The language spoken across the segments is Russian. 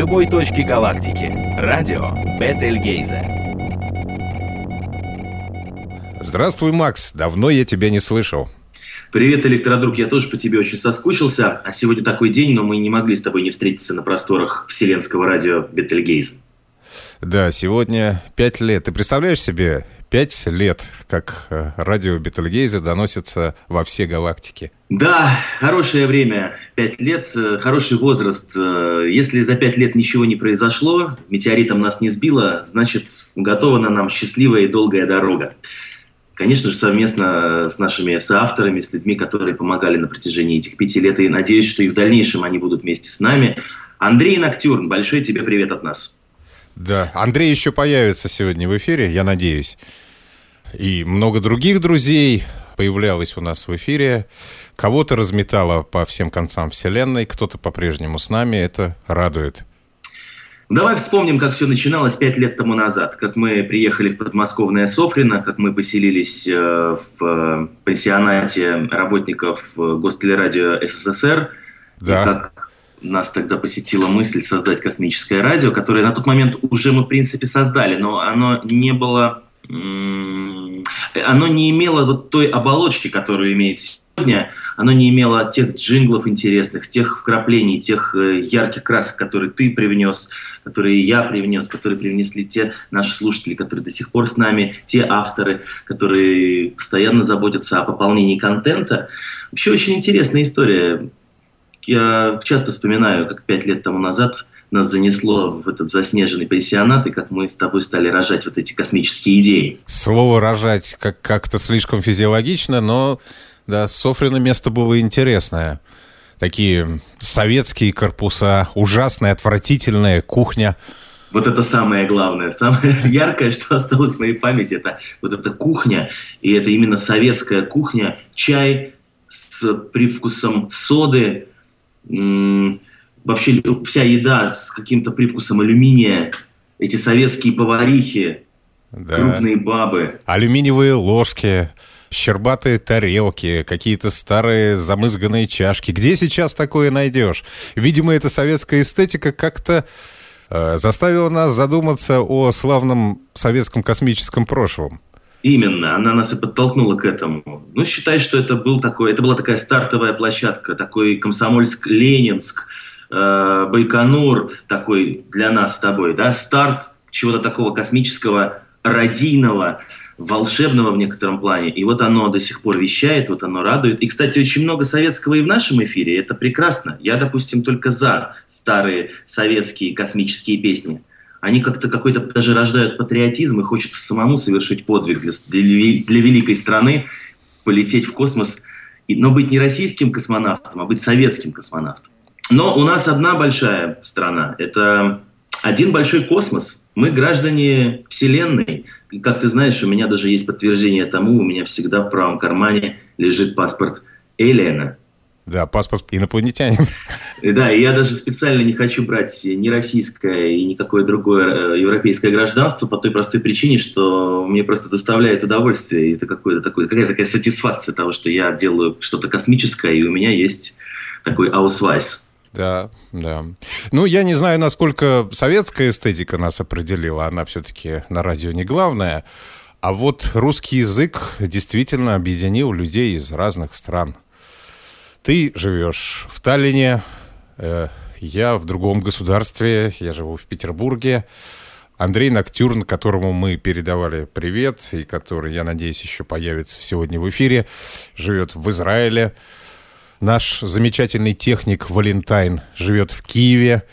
любой точке галактики. Радио Бетельгейзе. Здравствуй, Макс. Давно я тебя не слышал. Привет, электродруг. Я тоже по тебе очень соскучился. А сегодня такой день, но мы не могли с тобой не встретиться на просторах вселенского радио Бетельгейзе. Да, сегодня пять лет. Ты представляешь себе, пять лет, как э, радио Бетельгейзе доносится во все галактики? Да, хорошее время, пять лет, э, хороший возраст. Э, если за пять лет ничего не произошло, метеоритом нас не сбило, значит, уготована нам счастливая и долгая дорога. Конечно же, совместно с нашими соавторами, с людьми, которые помогали на протяжении этих пяти лет, и надеюсь, что и в дальнейшем они будут вместе с нами. Андрей Ноктюрн, большой тебе привет от нас. Да, Андрей еще появится сегодня в эфире, я надеюсь. И много других друзей появлялось у нас в эфире. Кого-то разметало по всем концам вселенной, кто-то по-прежнему с нами. Это радует. Давай вспомним, как все начиналось пять лет тому назад. Как мы приехали в подмосковное Софрино, как мы поселились э, в э, пансионате работников э, Гостелерадио СССР. Да. И как нас тогда посетила мысль создать космическое радио, которое на тот момент уже мы, в принципе, создали, но оно не было... Оно не имело вот той оболочки, которую имеет сегодня, оно не имело тех джинглов интересных, тех вкраплений, тех э, ярких красок, которые ты привнес, которые я привнес, которые привнесли те наши слушатели, которые до сих пор с нами, те авторы, которые постоянно заботятся о пополнении контента. Вообще очень интересная история я часто вспоминаю, как пять лет тому назад нас занесло в этот заснеженный пансионат, и как мы с тобой стали рожать вот эти космические идеи. Слово «рожать» как- как-то слишком физиологично, но да, Софрино место было интересное. Такие советские корпуса, ужасная, отвратительная кухня. Вот это самое главное, самое яркое, что осталось в моей памяти, это вот эта кухня, и это именно советская кухня, чай с привкусом соды, вообще вся еда с каким-то привкусом алюминия, эти советские поварихи, да. крупные бабы. Алюминиевые ложки, щербатые тарелки, какие-то старые замызганные чашки. Где сейчас такое найдешь? Видимо, эта советская эстетика как-то э, заставила нас задуматься о славном советском космическом прошлом. Именно, она нас и подтолкнула к этому. Ну, считай, что это, был такой, это была такая стартовая площадка, такой Комсомольск-Ленинск, э, Байконур такой для нас с тобой, да, старт чего-то такого космического, радийного, волшебного в некотором плане. И вот оно до сих пор вещает, вот оно радует. И, кстати, очень много советского и в нашем эфире, это прекрасно. Я, допустим, только за старые советские космические песни они как-то какой-то даже рождают патриотизм, и хочется самому совершить подвиг для, для, великой страны, полететь в космос, но быть не российским космонавтом, а быть советским космонавтом. Но у нас одна большая страна, это один большой космос. Мы граждане Вселенной. Как ты знаешь, у меня даже есть подтверждение тому, у меня всегда в правом кармане лежит паспорт Элиана. Да, паспорт инопланетянин. Да, и я даже специально не хочу брать ни российское и никакое другое э, европейское гражданство по той простой причине, что мне просто доставляет удовольствие. И это какое-то такое, какая-то такая сатисфакция того, что я делаю что-то космическое, и у меня есть такой аусвайс. Да, да. Ну, я не знаю, насколько советская эстетика нас определила. Она все-таки на радио не главная. А вот русский язык действительно объединил людей из разных стран. Ты живешь в Таллине, э, я в другом государстве, я живу в Петербурге. Андрей Ноктюрн, которому мы передавали привет, и который, я надеюсь, еще появится сегодня в эфире, живет в Израиле. Наш замечательный техник Валентайн живет в Киеве.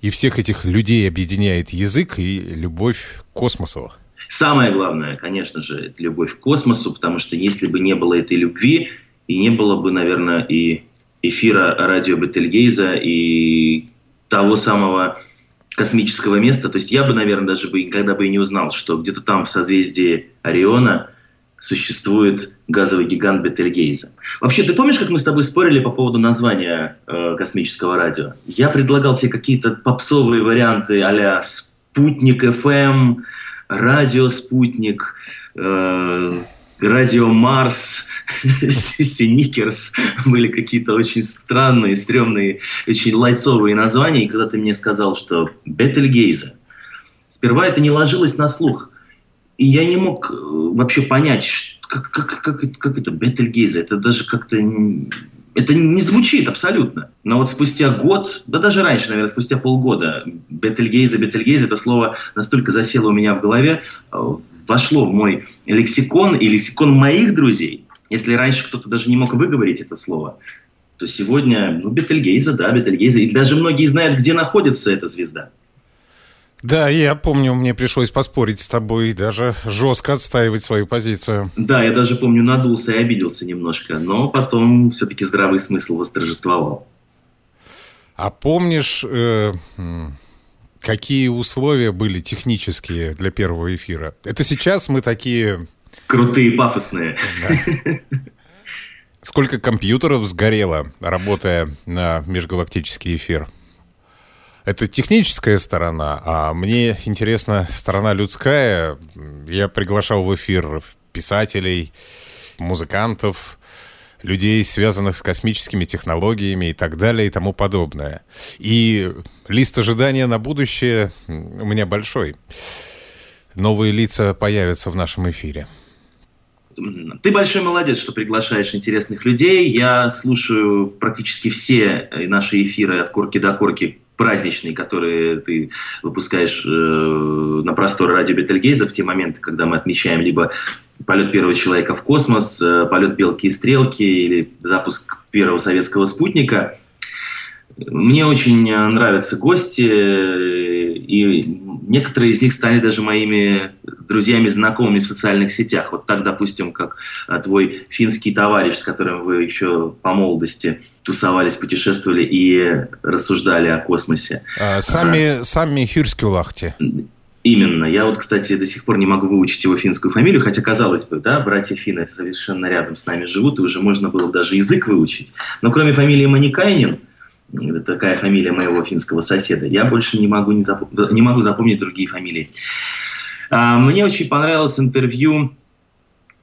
И всех этих людей объединяет язык и любовь к космосу. Самое главное, конечно же, это любовь к космосу, потому что если бы не было этой любви, и не было бы, наверное, и эфира радио Бетельгейза, и того самого космического места. То есть я бы, наверное, даже бы никогда бы и не узнал, что где-то там в созвездии Ориона существует газовый гигант Бетельгейза. Вообще, ты помнишь, как мы с тобой спорили по поводу названия э, космического радио? Я предлагал тебе какие-то попсовые варианты а «Спутник ФМ», «Радио Спутник», э, Радио Марс, Синикерс, были какие-то очень странные, стрёмные, очень лайцовые названия. И когда ты мне сказал, что Бетельгейза, сперва это не ложилось на слух. И я не мог э, вообще понять, как, как, как, как это Бетельгейза. Это даже как-то это не звучит абсолютно. Но вот спустя год, да даже раньше, наверное, спустя полгода, Бетельгейзе, Бетельгейзе, это слово настолько засело у меня в голове, э, вошло в мой лексикон и лексикон моих друзей. Если раньше кто-то даже не мог выговорить это слово, то сегодня, ну, Бетельгейзе, да, Бетельгейзе. И даже многие знают, где находится эта звезда. Да, я помню, мне пришлось поспорить с тобой, даже жестко отстаивать свою позицию. Да, я даже помню, надулся и обиделся немножко, но потом все-таки здравый смысл восторжествовал. А помнишь, э, какие условия были технические для первого эфира? Это сейчас мы такие... Крутые, пафосные. Да. Сколько компьютеров сгорело, работая на межгалактический эфир? Это техническая сторона, а мне интересна сторона людская. Я приглашал в эфир писателей, музыкантов, людей, связанных с космическими технологиями и так далее и тому подобное. И лист ожидания на будущее у меня большой. Новые лица появятся в нашем эфире. Ты большой молодец, что приглашаешь интересных людей. Я слушаю практически все наши эфиры от корки до корки праздничные, которые ты выпускаешь э, на простор радио Бетельгейза в те моменты, когда мы отмечаем либо полет первого человека в космос, э, полет белки и стрелки или запуск первого советского спутника. Мне очень нравятся гости, и некоторые из них стали даже моими друзьями, знакомыми в социальных сетях. Вот так, допустим, как а, твой финский товарищ, с которым вы еще по молодости тусовались, путешествовали и рассуждали о космосе. А, сами, а, сами. Именно. Я вот, кстати, до сих пор не могу выучить его финскую фамилию, хотя, казалось бы, да, братья Финны совершенно рядом с нами живут, и уже можно было даже язык выучить. Но кроме фамилии Маникайнин, такая фамилия моего финского соседа. Я больше не могу, не запом... не могу запомнить другие фамилии. А, мне очень понравилось интервью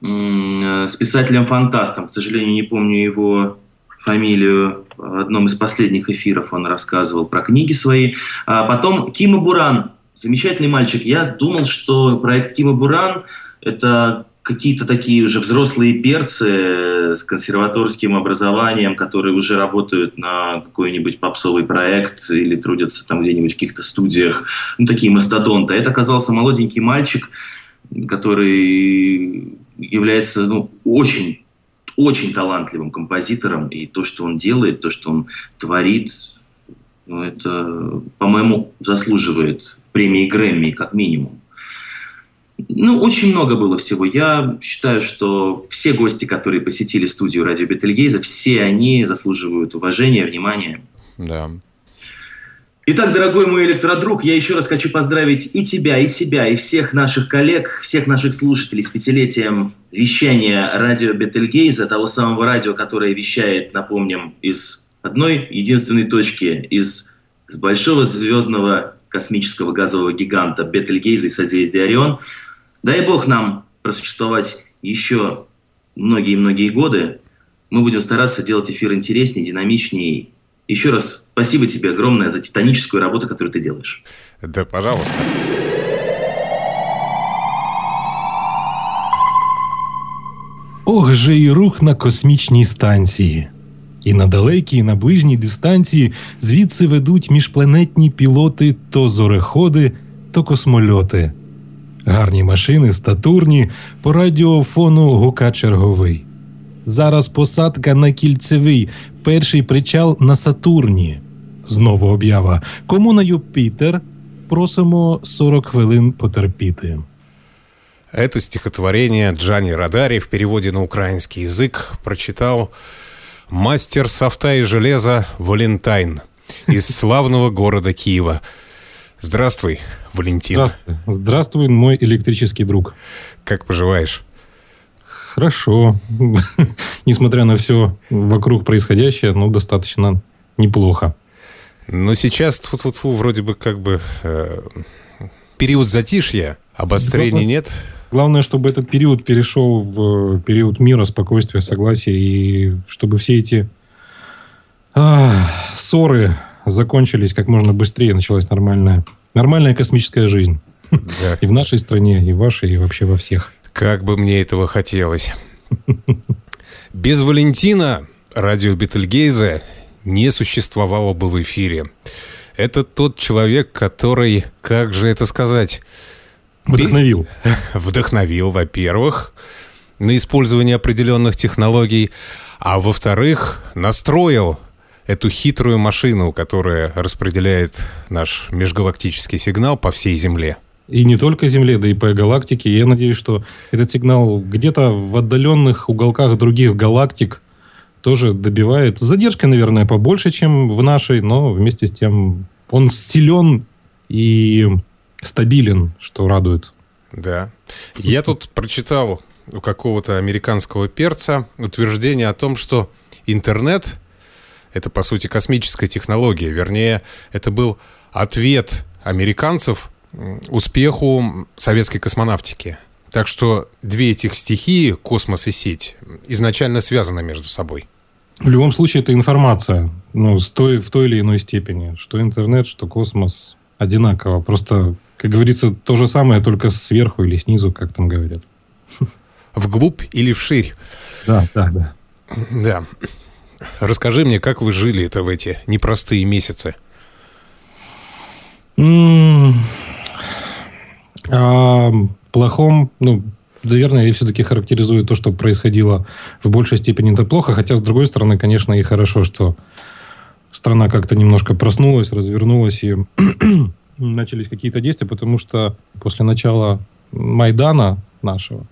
с писателем-фантастом. К сожалению, не помню его фамилию. В одном из последних эфиров он рассказывал про книги свои. А потом Кима Буран. Замечательный мальчик. Я думал, что проект Кима Буран – это какие-то такие уже взрослые перцы с консерваторским образованием, которые уже работают на какой-нибудь попсовый проект или трудятся там где-нибудь в каких-то студиях, ну, такие мастодонты. Это оказался молоденький мальчик, который является ну, очень очень талантливым композитором, и то, что он делает, то, что он творит, ну, это, по-моему, заслуживает премии Грэмми, как минимум. Ну, очень много было всего. Я считаю, что все гости, которые посетили студию радио Бетельгейза, все они заслуживают уважения, внимания. Да. Итак, дорогой мой электродруг, я еще раз хочу поздравить и тебя, и себя, и всех наших коллег, всех наших слушателей с пятилетием вещания радио Бетельгейза, того самого радио, которое вещает, напомним, из одной единственной точки, из большого звездного космического газового гиганта Бетельгейза и созвездия Орион. Дай бог нам просуществовать еще многие-многие годы. Мы будем стараться делать эфир интереснее, динамичнее. Еще раз спасибо тебе огромное за титаническую работу, которую ты делаешь. Да, пожалуйста. Ох же й рух на космічній станції. І на далекій, і на ближній дистанції звідси ведуть міжпланетні пілоти то зореходи, то космольоти. Гарні машини, статурні, по радіофону гука черговий. Зараз посадка на кільцевий, перший причал на Сатурні. Знову об'ява. Кому на Юпітер? Просимо 40 хвилин потерпіти. Это стихотворение Джани Радари в переводе на украинский язык прочитал мастер софта и железа Валентайн из славного города Киева. Здравствуй, Валентин. Здравствуй. Здравствуй, мой электрический друг. Как поживаешь? Хорошо. Несмотря на все вокруг происходящее, ну, достаточно неплохо. Но сейчас тут -фу вроде бы как бы э, период затишья, обострений нет. Главное, чтобы этот период перешел в период мира, спокойствия, согласия, и чтобы все эти а, ссоры закончились как можно быстрее, началась нормальная, нормальная космическая жизнь. Да. И в нашей стране, и в вашей, и вообще во всех. Как бы мне этого хотелось. Без Валентина радио Бетельгейза не существовало бы в эфире. Это тот человек, который, как же это сказать... Вдохновил. Вдохновил, во-первых, на использование определенных технологий, а во-вторых, настроил эту хитрую машину, которая распределяет наш межгалактический сигнал по всей Земле. И не только Земле, да и по галактике. Я надеюсь, что этот сигнал где-то в отдаленных уголках других галактик тоже добивает. Задержкой, наверное, побольше, чем в нашей, но вместе с тем он силен и стабилен, что радует. Да. Я тут прочитал у какого-то американского перца утверждение о том, что интернет — это, по сути, космическая технология. Вернее, это был ответ американцев успеху советской космонавтики. Так что две этих стихии, космос и сеть, изначально связаны между собой. В любом случае, это информация ну, с той, в той или иной степени. Что интернет, что космос одинаково. Просто, как говорится, то же самое, только сверху или снизу, как там говорят. Вглубь или вширь. Да, да, да. Да. Расскажи мне, как вы жили это в эти непростые месяцы? О плохом, ну, наверное, я все-таки характеризую то, что происходило в большей степени это плохо, хотя, с другой стороны, конечно, и хорошо, что страна как-то немножко проснулась, развернулась, и начались какие-то действия, потому что после начала Майдана нашего,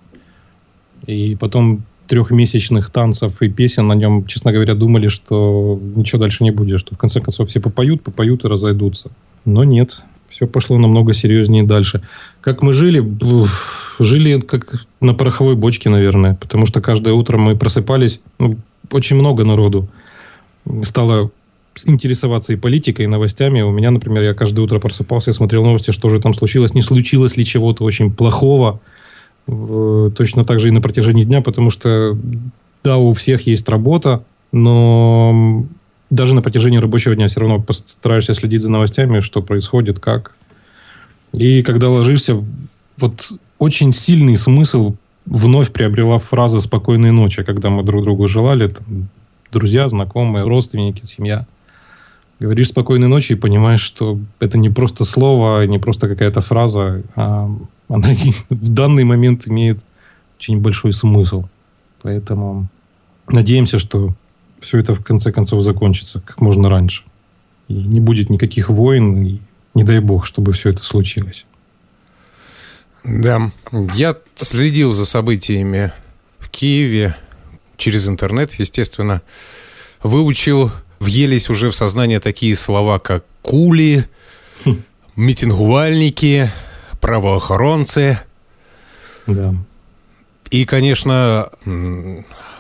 и потом трехмесячных танцев и песен на нем, честно говоря, думали, что ничего дальше не будет, что в конце концов все попоют, попоют и разойдутся. Но нет, все пошло намного серьезнее дальше. Как мы жили? Жили как на пороховой бочке, наверное. Потому что каждое утро мы просыпались. Ну, очень много народу стало интересоваться и политикой, и новостями. У меня, например, я каждое утро просыпался смотрел новости, что же там случилось, не случилось ли чего-то очень плохого. Точно так же и на протяжении дня, потому что, да, у всех есть работа, но даже на протяжении рабочего дня все равно постараешься следить за новостями, что происходит, как. И когда ложишься, вот очень сильный смысл вновь приобрела фраза «спокойной ночи», когда мы друг другу желали, там, друзья, знакомые, родственники, семья. Говоришь «спокойной ночи» и понимаешь, что это не просто слово, не просто какая-то фраза, а она в данный момент имеет очень большой смысл. Поэтому надеемся, что все это в конце концов закончится как можно раньше. И не будет никаких войн, и не дай бог, чтобы все это случилось. Да, я следил за событиями в Киеве через интернет, естественно. Выучил, въелись уже в сознание такие слова, как кули, хм. митингувальники, правоохоронцы. Да. И, конечно,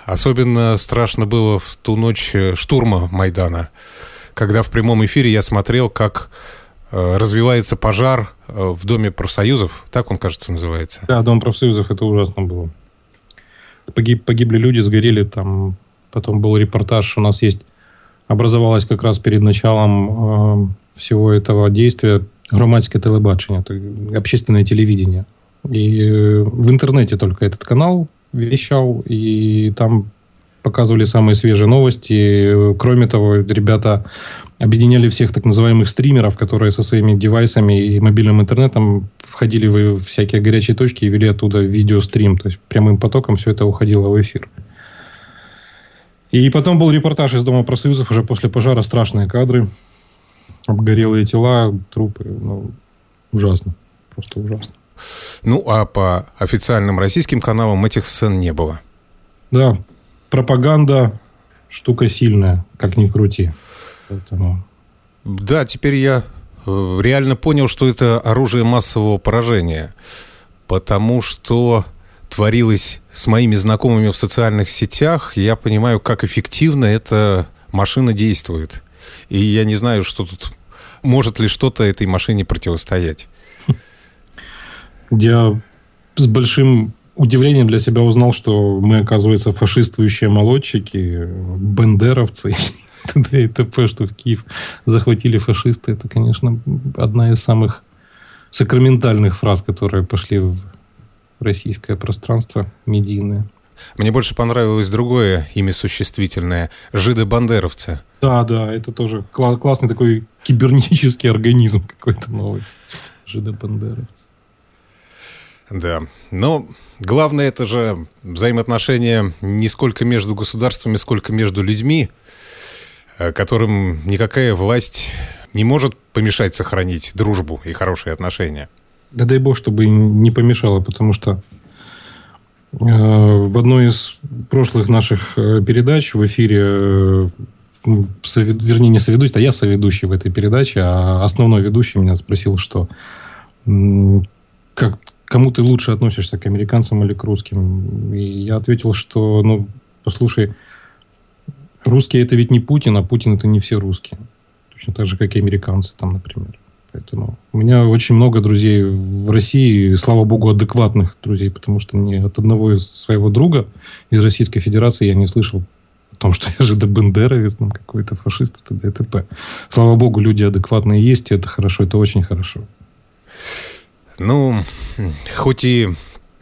Особенно страшно было в ту ночь э, штурма Майдана, когда в прямом эфире я смотрел, как э, развивается пожар э, в Доме профсоюзов. Так он, кажется, называется. Да, Дом профсоюзов, это ужасно было. Погиб, погибли люди, сгорели там. Потом был репортаж, у нас есть, образовалась как раз перед началом э, всего этого действия громадское телебачение, это общественное телевидение. И в интернете только этот канал вещал, и там показывали самые свежие новости. Кроме того, ребята объединяли всех так называемых стримеров, которые со своими девайсами и мобильным интернетом входили в всякие горячие точки и вели оттуда видеострим. То есть прямым потоком все это уходило в эфир. И потом был репортаж из Дома профсоюзов уже после пожара. Страшные кадры. Обгорелые тела, трупы. Ну, ужасно. Просто ужасно. Ну, а по официальным российским каналам этих сцен не было. Да, пропаганда штука сильная, как ни крути. Поэтому... Да, теперь я э, реально понял, что это оружие массового поражения. Потому что творилось с моими знакомыми в социальных сетях, я понимаю, как эффективно эта машина действует. И я не знаю, что тут может ли что-то этой машине противостоять. Я с большим удивлением для себя узнал, что мы, оказывается, фашистующие молодчики, бендеровцы т.д. и т.п., что в Киев захватили фашисты. Это, конечно, одна из самых сакраментальных фраз, которые пошли в российское пространство медийное. Мне больше понравилось другое имя существительное – жидо-бандеровцы. Да, да, это тоже кла- классный такой кибернетический организм какой-то новый. Жидо-бандеровцы. Да, но главное это же взаимоотношения не сколько между государствами, сколько между людьми, э, которым никакая власть не может помешать сохранить дружбу и хорошие отношения. Да дай бог, чтобы не помешало, потому что э, в одной из прошлых наших э, передач в эфире, э, совед, вернее, не соведущий, а я соведущий в этой передаче, а основной ведущий меня спросил, что как, кому ты лучше относишься, к американцам или к русским? И я ответил, что, ну, послушай, русские это ведь не Путин, а Путин это не все русские. Точно так же, как и американцы там, например. Поэтому у меня очень много друзей в России, и, слава богу, адекватных друзей, потому что ни от одного из своего друга из Российской Федерации я не слышал о том, что я же до Бендеровец, там какой-то фашист, и т.д. и т.п. Слава богу, люди адекватные есть, и это хорошо, это очень хорошо. Ну, хоть и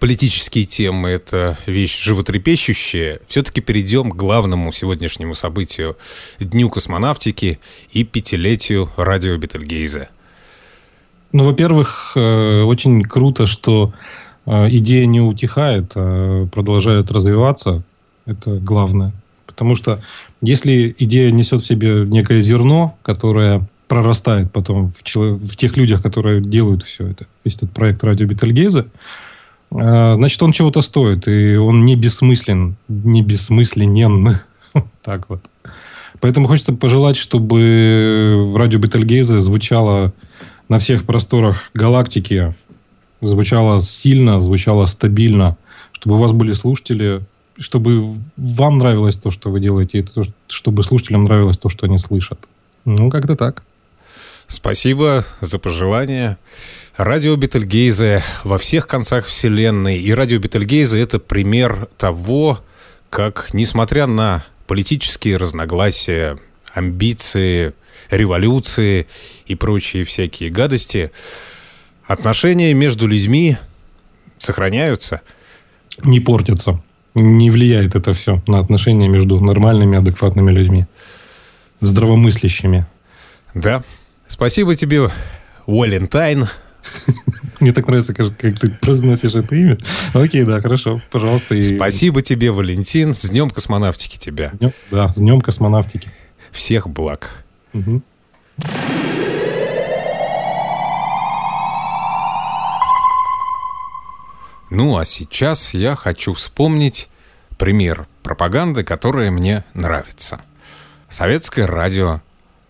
политические темы – это вещь животрепещущая, все-таки перейдем к главному сегодняшнему событию – Дню космонавтики и пятилетию радио Бетельгейза. Ну, во-первых, э, очень круто, что э, идея не утихает, а продолжает развиваться. Это главное. Потому что если идея несет в себе некое зерно, которое прорастает потом в, чело- в тех людях, которые делают все это, весь этот проект радио Бетельгейзе, значит, он чего-то стоит, и он не бессмыслен, не бессмысленен. так вот. Поэтому хочется пожелать, чтобы радио Бетельгейзе звучало на всех просторах галактики, звучало сильно, звучало стабильно, чтобы у вас были слушатели, чтобы вам нравилось то, что вы делаете, и то, чтобы слушателям нравилось то, что они слышат. Ну, как-то так. Спасибо за пожелания. Радио Бетельгейзе во всех концах Вселенной. И радио Бетельгейзе – это пример того, как, несмотря на политические разногласия, амбиции, революции и прочие всякие гадости, отношения между людьми сохраняются. Не портятся. Не влияет это все на отношения между нормальными, адекватными людьми. Здравомыслящими. Да, Спасибо тебе, Уолентайн. Мне так нравится, как ты произносишь это имя. Окей, да, хорошо, пожалуйста. И... Спасибо тебе, Валентин. С Днем космонавтики тебя. Днем, да, с Днем космонавтики. Всех благ. Угу. Ну, а сейчас я хочу вспомнить пример пропаганды, которая мне нравится. Советское радио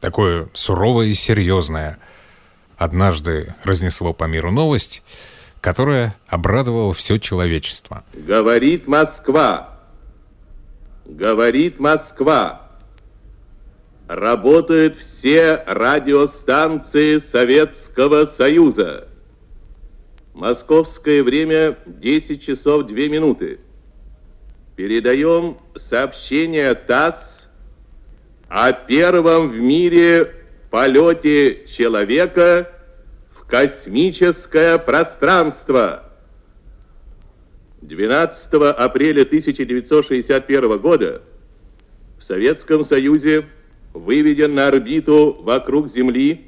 такое суровое и серьезное, однажды разнесло по миру новость, которая обрадовала все человечество. Говорит Москва. Говорит Москва. Работают все радиостанции Советского Союза. Московское время 10 часов 2 минуты. Передаем сообщение ТАСС о первом в мире полете человека в космическое пространство. 12 апреля 1961 года в Советском Союзе выведен на орбиту вокруг Земли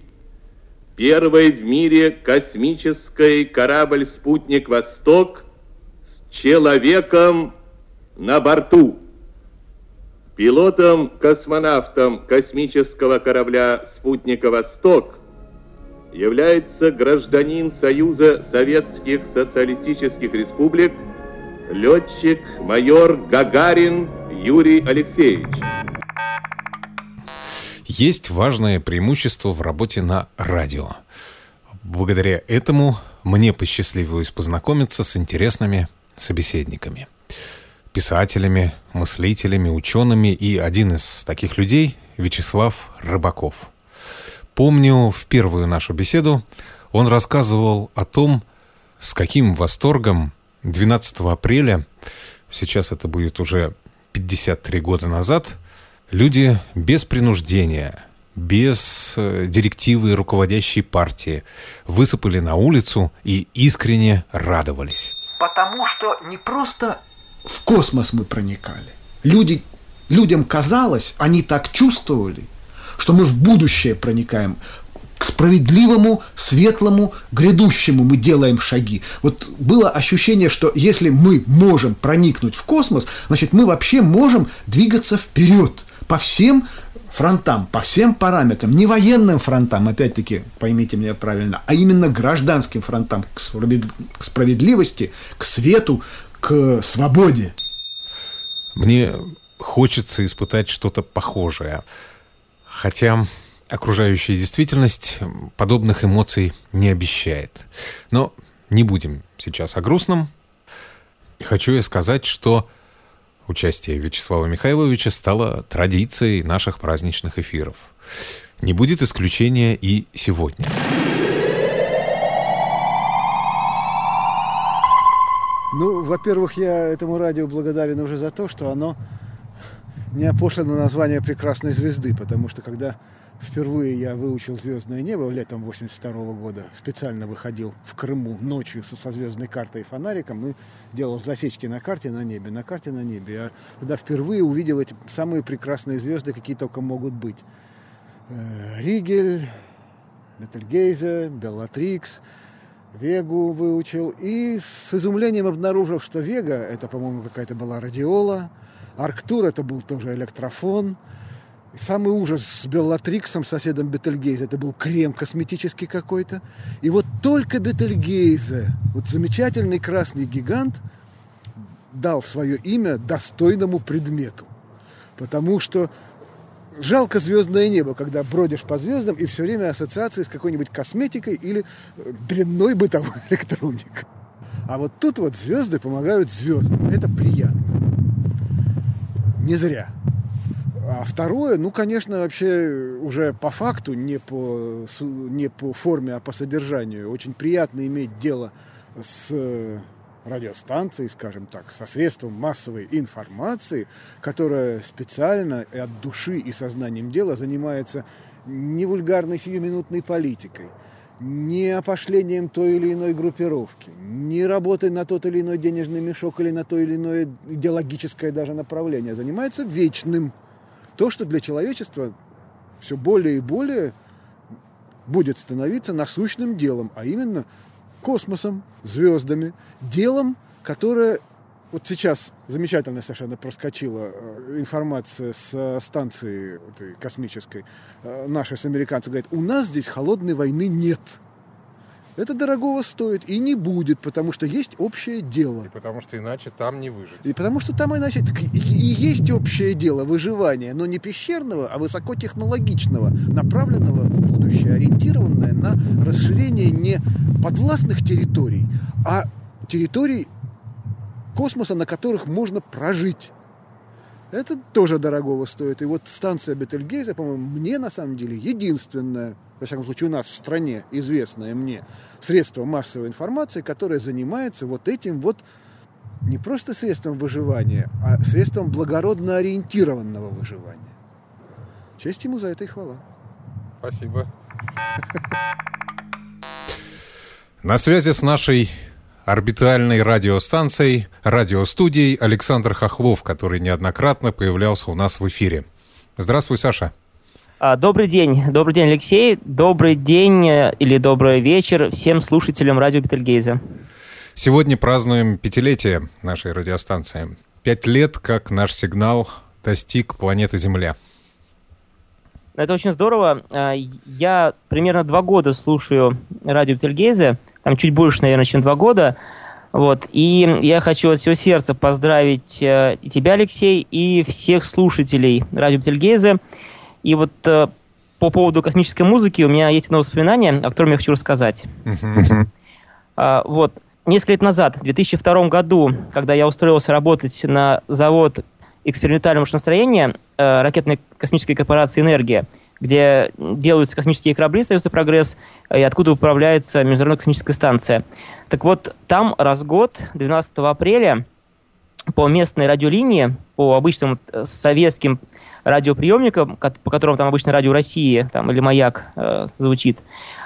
первый в мире космический корабль-спутник «Восток» с человеком на борту. Пилотом-космонавтом космического корабля «Спутника Восток» является гражданин Союза Советских Социалистических Республик, летчик-майор Гагарин Юрий Алексеевич. Есть важное преимущество в работе на радио. Благодаря этому мне посчастливилось познакомиться с интересными собеседниками писателями, мыслителями, учеными, и один из таких людей — Вячеслав Рыбаков. Помню, в первую нашу беседу он рассказывал о том, с каким восторгом 12 апреля, сейчас это будет уже 53 года назад, люди без принуждения, без э, директивы руководящей партии высыпали на улицу и искренне радовались. Потому что не просто в космос мы проникали. Люди, людям казалось, они так чувствовали, что мы в будущее проникаем к справедливому, светлому, грядущему мы делаем шаги. Вот было ощущение, что если мы можем проникнуть в космос, значит, мы вообще можем двигаться вперед по всем фронтам, по всем параметрам, не военным фронтам, опять-таки, поймите меня правильно, а именно гражданским фронтам, к справедливости, к свету, к свободе. Мне хочется испытать что-то похожее. Хотя окружающая действительность подобных эмоций не обещает. Но не будем сейчас о грустном. Хочу я сказать, что участие Вячеслава Михайловича стало традицией наших праздничных эфиров. Не будет исключения и сегодня. Ну, во-первых, я этому радио благодарен уже за то, что оно не опошлено название прекрасной звезды, потому что когда Впервые я выучил «Звездное небо» летом 82 года. Специально выходил в Крыму ночью со, со звездной картой и фонариком и делал засечки на карте на небе, на карте на небе. Я тогда впервые увидел эти самые прекрасные звезды, какие только могут быть. Э, Ригель, Бетельгейзе, Беллатрикс, Вегу выучил. И с изумлением обнаружил, что Вега, это, по-моему, какая-то была радиола, Арктур, это был тоже электрофон – Самый ужас с Беллатриксом, соседом Бетельгейзе, это был крем косметический какой-то. И вот только Бетельгейзе, вот замечательный красный гигант, дал свое имя достойному предмету. Потому что жалко звездное небо, когда бродишь по звездам и все время ассоциации с какой-нибудь косметикой или э, дрянной бытовой электроникой. А вот тут вот звезды помогают звездам. Это приятно. Не зря. А второе, ну, конечно, вообще уже по факту, не по, не по форме, а по содержанию. Очень приятно иметь дело с радиостанцией, скажем так, со средством массовой информации, которая специально и от души и сознанием дела занимается не вульгарной сиюминутной политикой, не опошлением той или иной группировки, не работой на тот или иной денежный мешок или на то или иное идеологическое даже направление, занимается вечным то, что для человечества все более и более будет становиться насущным делом, а именно космосом, звездами, делом, которое вот сейчас замечательно совершенно проскочила э, информация с станции этой космической. Э, наши с американцами говорят, у нас здесь холодной войны нет. Это дорогого стоит и не будет, потому что есть общее дело. И потому что иначе там не выжить. И потому что там иначе и, и есть общее дело выживания, но не пещерного, а высокотехнологичного, направленного в будущее, ориентированное на расширение не подвластных территорий, а территорий космоса, на которых можно прожить. Это тоже дорогого стоит. И вот станция Бетельгейзе, по-моему, мне на самом деле единственная во всяком случае у нас в стране известное мне средство массовой информации, которое занимается вот этим вот не просто средством выживания, а средством благородно ориентированного выживания. Честь ему за это и хвала. Спасибо. На связи с нашей орбитальной радиостанцией, радиостудией Александр Хохлов, который неоднократно появлялся у нас в эфире. Здравствуй, Саша. А, добрый день, добрый день, Алексей. Добрый день э, или добрый вечер всем слушателям радио Бетельгейза. Сегодня празднуем пятилетие нашей радиостанции. Пять лет, как наш сигнал достиг планеты Земля. Это очень здорово. А, я примерно два года слушаю радио Бетельгейзе, там чуть больше, наверное, чем два года. Вот. И я хочу от всего сердца поздравить э, и тебя, Алексей, и всех слушателей радио Бетельгейзе и вот э, по поводу космической музыки у меня есть одно воспоминание, о котором я хочу рассказать. А, вот. Несколько лет назад, в 2002 году, когда я устроился работать на завод экспериментального машиностроения ракетной космической корпорации «Энергия», где делаются космические корабли Союза Прогресс, и откуда управляется Международная космическая станция. Так вот, там раз в год, 12 апреля, по местной радиолинии, по обычным э, советским радиоприемникам, по которым там обычно радио России там, или Маяк э, звучит,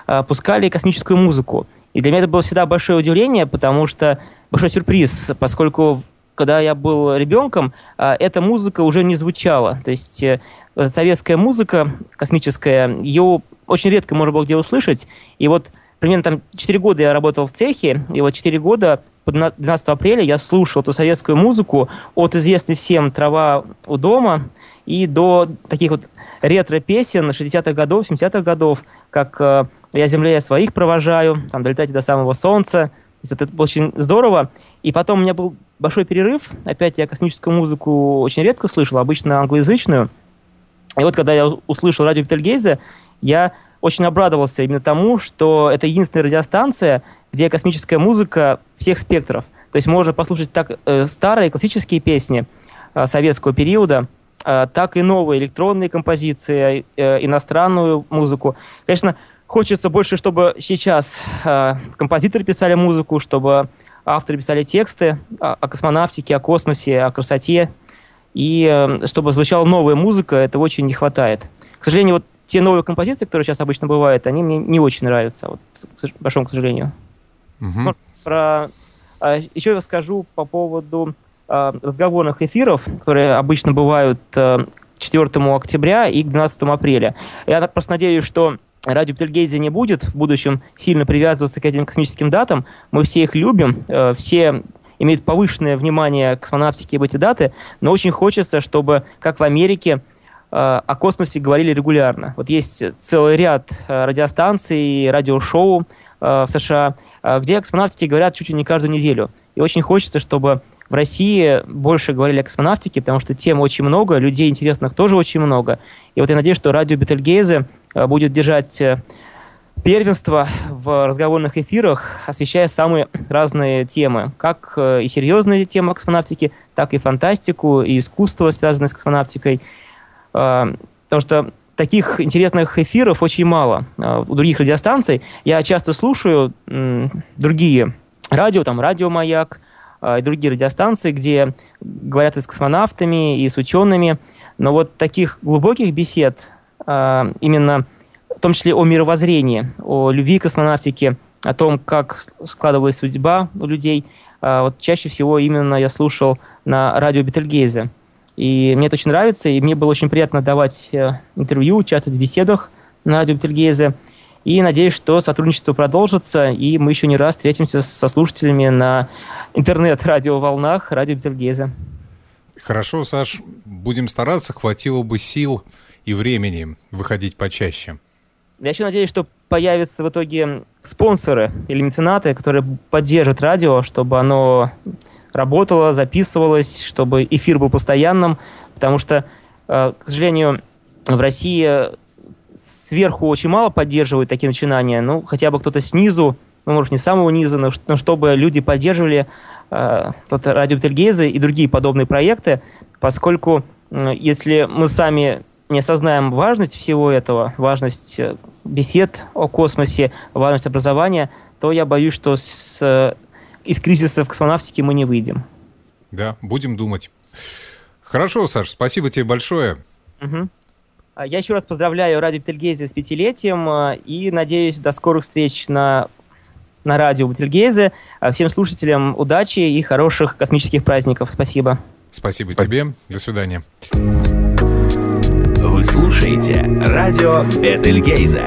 э, пускали космическую музыку. И для меня это было всегда большое удивление, потому что большой сюрприз, поскольку когда я был ребенком, э, эта музыка уже не звучала. То есть э, советская музыка космическая, ее очень редко можно было где услышать. И вот примерно там 4 года я работал в цехе, и вот 4 года 12 апреля я слушал эту советскую музыку от известной всем «Трава у дома» и до таких вот ретро-песен 60-х годов, 70-х годов, как э, «Я земле я своих провожаю», там «Долетайте до самого солнца». Это было очень здорово. И потом у меня был большой перерыв. Опять я космическую музыку очень редко слышал, обычно англоязычную. И вот когда я услышал радио Бетельгейзе, я очень обрадовался именно тому, что это единственная радиостанция, где космическая музыка всех спектров. То есть можно послушать так э, старые классические песни э, советского периода, э, так и новые электронные композиции, э, иностранную музыку. Конечно, хочется больше, чтобы сейчас э, композиторы писали музыку, чтобы авторы писали тексты о, космонавтике, о космосе, о красоте, и э, чтобы звучала новая музыка, этого очень не хватает. К сожалению, вот те новые композиции, которые сейчас обычно бывают, они мне не очень нравятся, вот, к большому к сожалению. Угу. про... А, еще я скажу по поводу а, разговорных эфиров, которые обычно бывают 4 а, октября и к 12 апреля. Я просто надеюсь, что радио Бетельгейзе не будет в будущем сильно привязываться к этим космическим датам. Мы все их любим, все имеют повышенное внимание к космонавтике в эти даты, но очень хочется, чтобы, как в Америке, о космосе говорили регулярно. Вот есть целый ряд радиостанций, радиошоу в США, где о космонавтике говорят чуть ли не каждую неделю. И очень хочется, чтобы в России больше говорили о космонавтике, потому что тем очень много, людей интересных тоже очень много. И вот я надеюсь, что радио Бетельгейзе будет держать э, первенство в разговорных эфирах, освещая самые разные темы, как э, и серьезные темы космонавтики, так и фантастику, и искусство, связанное с космонавтикой. Потому что таких интересных эфиров очень мало у других радиостанций. Я часто слушаю другие радио, там «Радио Маяк», и другие радиостанции, где говорят и с космонавтами, и с учеными. Но вот таких глубоких бесед, именно в том числе о мировоззрении, о любви к космонавтике, о том, как складывалась судьба у людей, вот чаще всего именно я слушал на радио Бетельгейзе. И мне это очень нравится, и мне было очень приятно давать э, интервью, участвовать в беседах на радио Бетельгейзе. И надеюсь, что сотрудничество продолжится, и мы еще не раз встретимся со слушателями на интернет-радиоволнах радио Бетельгейзе. Хорошо, Саш, будем стараться, хватило бы сил и времени выходить почаще. Я еще надеюсь, что появятся в итоге спонсоры или меценаты, которые поддержат радио, чтобы оно работала, записывалась, чтобы эфир был постоянным, потому что, э, к сожалению, в России сверху очень мало поддерживают такие начинания, ну, хотя бы кто-то снизу, ну, может, не самого низа, но, но чтобы люди поддерживали э, радио Бетельгейзе и другие подобные проекты, поскольку э, если мы сами не осознаем важность всего этого, важность э, бесед о космосе, важность образования, то я боюсь, что с из кризиса в космонавтике мы не выйдем. Да, будем думать. Хорошо, Саш, спасибо тебе большое. Угу. Я еще раз поздравляю радио Бетельгейзе с пятилетием а, и надеюсь до скорых встреч на, на радио Бетельгейзе. А, всем слушателям удачи и хороших космических праздников. Спасибо. Спасибо, Спасибо. тебе. До свидания. Вы слушаете радио Бетельгейзе.